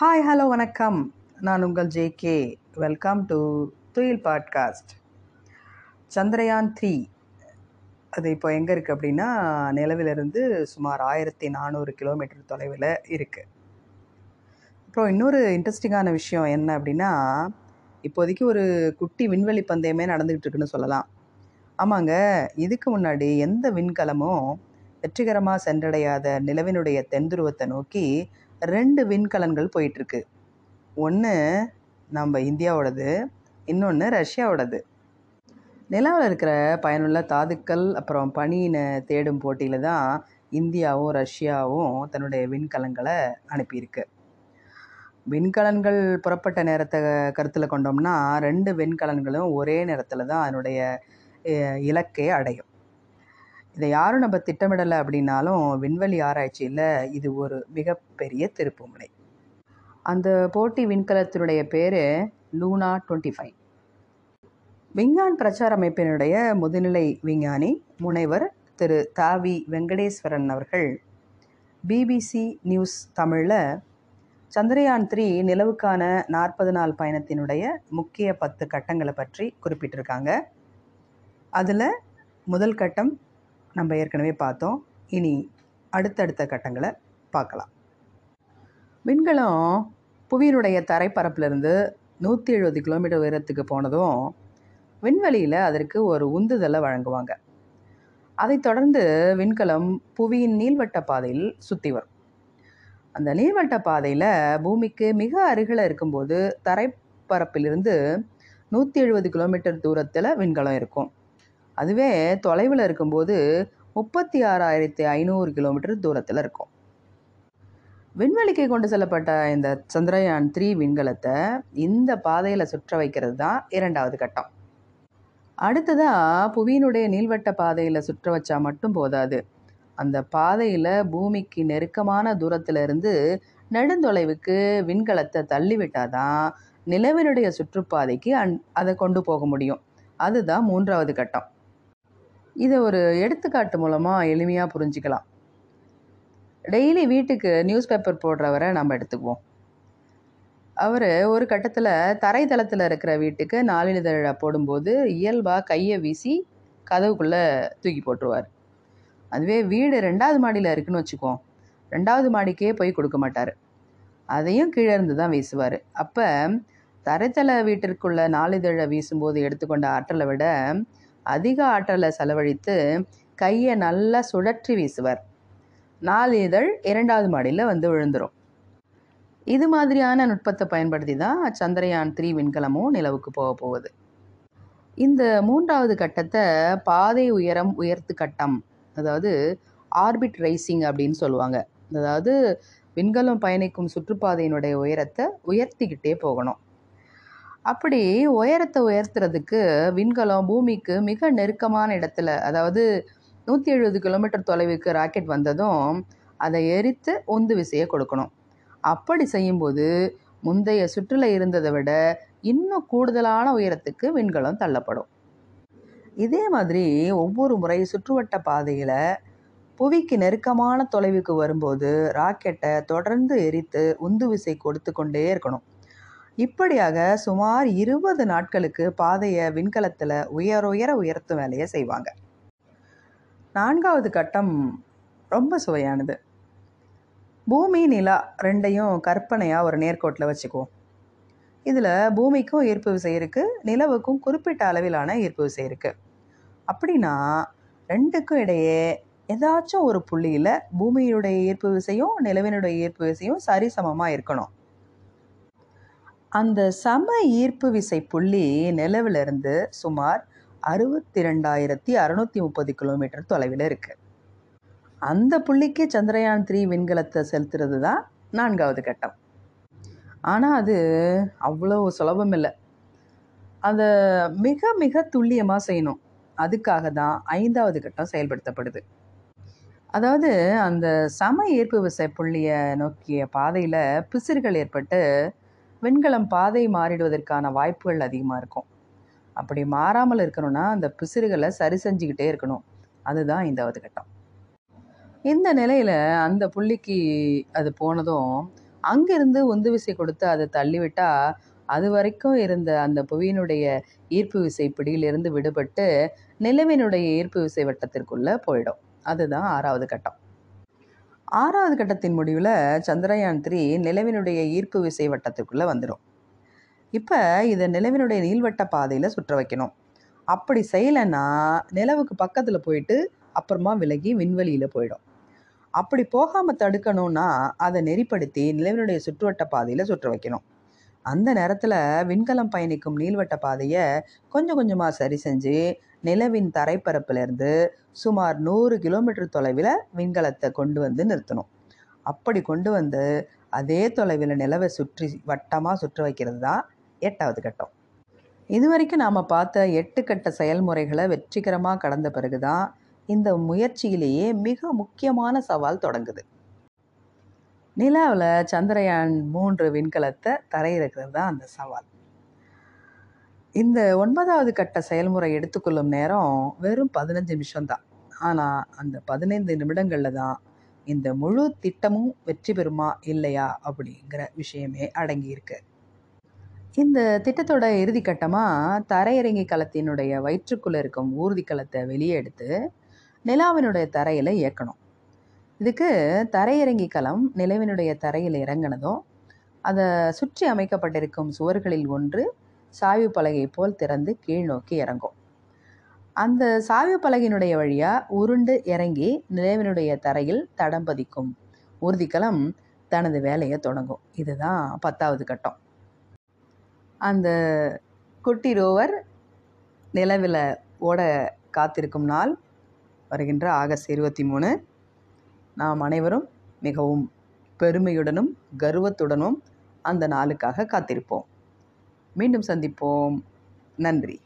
Hi hello வணக்கம். நான் உங்கள் ஜேகே வெல்கம் டு துயில் பாட்காஸ்ட் சந்திரயான் த்ரீ அது இப்போ எங்கே இருக்குது அப்படின்னா நிலவிலிருந்து சுமார் ஆயிரத்தி நானூறு கிலோமீட்டர் தொலைவில் இருக்குது அப்புறம் இன்னொரு இன்ட்ரெஸ்டிங்கான விஷயம் என்ன அப்படின்னா இப்போதைக்கு ஒரு குட்டி விண்வெளி பந்தயமே நடந்துக்கிட்டு இருக்குன்னு சொல்லலாம். ஆமாங்க இதுக்கு முன்னாடி எந்த விண்கலமும் வெற்றிகரமாக சென்றடையாத நிலவினுடைய தென்துருவத்தை நோக்கி ரெண்டு விண்கலன்கள் போயிட்டுருக்கு. ஒன்று நம்ம இந்தியாவோடது இன்னொன்று ரஷ்யாவோடது. நிலாவில் இருக்கிற பயனுள்ள தாதுக்கள் அப்புறம் பனியினை தேடும் போட்டியில் தான் இந்தியாவும் ரஷ்யாவும் தன்னுடைய விண்கலன்களை அனுப்பியிருக்கு. விண்கலன்கள் புறப்பட்ட நேரத்தை கருத்தில் கொண்டோம்னா ரெண்டு விண்கலன்களும் ஒரே நேரத்தில் தான் அதனுடைய இலக்கை அடையும். இதை யாரும் நம்ம திட்டமிடலை அப்படின்னாலும் விண்வெளி ஆராய்ச்சியில் இது ஒரு மிகப்பெரிய திருப்புமுனை. அந்த போட்டி விண்கலத்தினுடைய பேர் லூனா டுவெண்ட்டி ஃபைவ். விஞ்ஞான் பிரச்சார அமைப்பினுடைய முதுநிலை விஞ்ஞானி முனைவர் திரு தாவி வெங்கடேஸ்வரன் அவர்கள் பிபிசி நியூஸ் தமிழில் சந்திரயான் த்ரீ நிலவுக்கான நாற்பது நாள் பயணத்தினுடைய முக்கிய பத்து கட்டங்களை பற்றி குறிப்பிட்டிருக்காங்க. அதில் முதல் கட்டம் நம்ம ஏற்கனவே பார்த்தோம். இனி அடுத்தடுத்த கட்டங்களை பார்க்கலாம். விண்கலம் புவியினுடைய தரைப்பரப்பிலிருந்து நூற்றி எழுபது கிலோமீட்டர் உயரத்துக்கு போனதும் விண்வெளியில் அதற்கு ஒரு உந்துதலை வழங்குவாங்க. அதைத் தொடர்ந்து விண்கலம் புவியின் நீள்வட்ட பாதையில் சுற்றி வரும். அந்த நீள்வட்ட பாதையில் பூமிக்கு மிக அருகில் இருக்கும்போது தரைப்பரப்பிலிருந்து நூற்றி எழுபது கிலோமீட்டர் தூரத்தில் விண்கலம் இருக்கும். அதுவே தொலைவில் இருக்கும்போது முப்பத்தி ஆறாயிரத்தி ஐநூறு கிலோமீட்டர் தூரத்தில் இருக்கும். விண்வெளிக்கு கொண்டு செல்லப்பட்ட இந்த சந்திரயான் த்ரீ விண்கலத்தை இந்த பாதையில் சுற்ற வைக்கிறது தான் இரண்டாவது கட்டம். அடுத்ததாக புவியினுடைய நீள்வட்ட பாதையில் சுற்ற வச்சா மட்டும் போதாது. அந்த பாதையில் பூமிக்கு நெருக்கமான தூரத்திலிருந்து நெடுந்தொலைவுக்கு விண்கலத்தை தள்ளிவிட்டால் தான் நிலவினுடைய சுற்றுப்பாதைக்கு அன் அதை கொண்டு போக முடியும். அதுதான் மூன்றாவது கட்டம். இதை ஒரு எடுத்துக்காட்டு மூலமாக எளிமையாக புரிஞ்சுக்கலாம். டெய்லி வீட்டுக்கு நியூஸ் பேப்பர் போடுறவரை நம்ம எடுத்துக்குவோம். அவர் ஒரு கட்டத்தில் தரைத்தளத்தில் இருக்கிற வீட்டுக்கு நாளிதழை போடும்போது இயல்பாக கையை வீசி கதவுக்குள்ளே தூக்கி போட்டுருவார். அதுவே வீடு ரெண்டாவது மாடியில் இருக்குன்னு வச்சுக்குவோம் ரெண்டாவது மாடிக்கே போய் கொடுக்க மாட்டார். அதையும் கீழே இருந்து தான் வீசுவார். அப்போ தரைத்தள வீட்டிற்குள்ள நாளிதழை வீசும்போது எடுத்துக்கொண்ட ஆற்றலை விட அதிக ஆற்றலை செலவழித்து கையை நல்லா சுழற்றி வீசுவார். நாளிதழ் இரண்டாவது மாடியில் வந்து விழுந்துடும் இது மாதிரியான நுட்பத்தை பயன்படுத்தி தான் சந்திரயான் த்ரீ விண்கலமும் நிலவுக்கு போக போகுது. இந்த மூன்றாவது கட்டத்தை பாதை உயரம் உயர்த்து கட்டம் அதாவது ஆர்பிட் ரைசிங் அப்படின்னு சொல்லுவாங்க. அதாவது விண்கலம் பயணிக்கும் சுற்றுப்பாதையினுடைய உயரத்தை உயர்த்திக்கிட்டே போகணும். அப்படி உயரத்தை உயர்த்துறதுக்கு விண்கலம் பூமிக்கு மிக நெருக்கமான இடத்துல அதாவது நூற்றி எழுபது கிலோமீட்டர் தொலைவுக்கு ராக்கெட் வந்ததும் அதை எரித்து உந்து விசையை கொடுக்கணும். அப்படி செய்யும்போது முந்தைய சுற்றில் இருந்ததை விட இன்னும் கூடுதலான உயரத்துக்கு விண்கலம் தள்ளப்படும். இதே மாதிரி ஒவ்வொரு முறை சுற்றுவட்ட பாதையில் புவிக்கு நெருக்கமான தொலைவுக்கு வரும்போது ராக்கெட்டை தொடர்ந்து எரித்து உந்து விசை கொடுத்து கொண்டே இருக்கணும். இப்படியாக சுமார் இருபது நாட்களுக்கு பாதையை விண்கலத்தில் உயர உயர உயர்த்தும் வேலையை செய்வாங்க. நான்காவது கட்டம் ரொம்ப சுவையானது. பூமி நிலா ரெண்டையும் கற்பனையாக ஒரு நேர்கோட்டில் வச்சுக்குவோம். இதில் பூமிக்கும் ஈர்ப்பு விசை இருக்குது நிலவுக்கும் குறிப்பிட்ட அளவிலான ஈர்ப்பு விசை இருக்குது அப்படின்னா ரெண்டுக்கும் இடையே ஏதாச்சும் ஒரு புள்ளியில் பூமியினுடைய ஈர்ப்பு விசையும் நிலவினுடைய ஈர்ப்பு விசையும் சரிசமமாக இருக்கணும். அந்த சம ஈர்ப்பு விசை புள்ளி நிலவிலிருந்து சுமார் அறுபத்தி ரெண்டாயிரத்தி அறநூற்றி முப்பது கிலோமீட்டர் தொலைவில் இருக்குது அந்த புள்ளிக்கு சந்திரயான் த்ரீ விண்கலத்தை செலுத்துறது தான் நான்காவது கட்டம். ஆனால் அது அவ்வளோ சுலபம் இல்லை. அதை மிக மிக துல்லியமாக செய்யணும். அதுக்காக தான் ஐந்தாவது கட்டம் செயல்படுத்தப்படுது. அதாவது அந்த சம ஈர்ப்பு விசை புள்ளியை நோக்கிய பாதையில் பிசிறுகள் ஏற்பட்டு விண்கலம் பாதை மாறிடுவதற்கான வாய்ப்புகள் அதிகமாக இருக்கும். அப்படி மாறாமல் இருக்கணும்னா அந்த பிசிறுகளை சரி செஞ்சுக்கிட்டே இருக்கணும். அதுதான் ஐந்தாவது கட்டம். இந்த நிலையில் அந்த புள்ளிக்கு அது போனதும் அங்கிருந்து உந்து விசை கொடுத்து அதை தள்ளிவிட்டால் அது வரைக்கும் இருந்த அந்த புவியினுடைய ஈர்ப்பு விசை பிடியிலிருந்து விடுபட்டு நிலவினுடைய ஈர்ப்பு விசை வட்டத்திற்குள்ளே போயிடும். அதுதான் ஆறாவது கட்டம். ஆறாவது கட்டத்தின் முடிவில் சந்திரயான் த்ரீ நிலவினுடைய ஈர்ப்பு விசை வட்டத்துக்குள்ளே வந்துடும் இப்போ இதை நிலவினுடைய நீள்வட்ட பாதையில் சுற்ற வைக்கணும். அப்படி செய்யலைன்னா நிலவுக்கு பக்கத்தில் போயிட்டு அப்புறமா விலகி விண்வெளியில் போயிடும். அப்படி போகாமல் தடுக்கணும்னா அதை நெறிப்படுத்தி நிலவினுடைய சுற்றுவட்ட பாதையில் சுற்ற வைக்கணும். அந்த நேரத்தில் விண்கலம் பயணிக்கும் நீள்வட்ட பாதையை கொஞ்சம் கொஞ்சமாக சரி செஞ்சு நிலவின் தரைப்பரப்பிலிருந்து சுமார் நூறு கிலோமீட்டர் தொலைவில் விண்கலத்தை கொண்டு வந்து நிறுத்தணும். அப்படி கொண்டு வந்து அதே தொலைவில் நிலவை சுற்றி வட்டமாக சுற்ற வைக்கிறது தான் எட்டாவது கட்டம். இது வரைக்கும் நாம் பார்த்த எட்டு கட்ட செயல்முறைகளை வெற்றிகரமாக கடந்த பிறகு தான் இந்த முயற்சியிலேயே மிக முக்கியமான சவால் தொடங்குது. நிலாவில் சந்திரயான் மூன்று விண்கலத்தை தரையிறக்கிறது தான் அந்த சவால். இந்த ஒன்பதாவது கட்ட செயல்முறை எடுத்துக்கொள்ளும் நேரம் வெறும் பதினஞ்சு நிமிஷம்தான் ஆனால் அந்த பதினைந்து நிமிடங்களில் தான் இந்த முழு திட்டமும் வெற்றி பெறுமா இல்லையா அப்படிங்கிற விஷயமே அடங்கியிருக்கு. இந்த திட்டத்தோட இறுதி கட்டமாக தரையிறங்கி களத்தினுடைய வயிற்றுக்குள்ளே இருக்கும் ஊர்தி களத்தை வெளியே எடுத்து நிலாவினுடைய தரையில் இயக்கணும். இதுக்கு தரையிறங்கி களம் நிலவினுடைய தரையில் இறங்கினதும் அதை சுற்றி அமைக்கப்பட்டிருக்கும் சுவர்களில் ஒன்று சாய்வு பலகை போல் திறந்து கீழ் நோக்கி இறங்கும். அந்த சாய்வு பலகையினுடைய வழியாக உருண்டு இறங்கி நிலவினுடைய தரையில் தடம் பதிக்கும் ஊர்திக்கலம் தனது வேலையை தொடங்கும். இதுதான் பத்தாவது கட்டம். அந்த குட்டி ரோவர் நிலவில் ஓட காத்திருக்கும் நாள் வருகின்ற ஆகஸ்ட் இருபத்தி மூணு. நாம் அனைவரும் மிகவும் பெருமையுடனும் கர்வத்துடனும் அந்த நாளுக்காக காத்திருப்போம். மீண்டும் சந்திப்போம். நன்றி.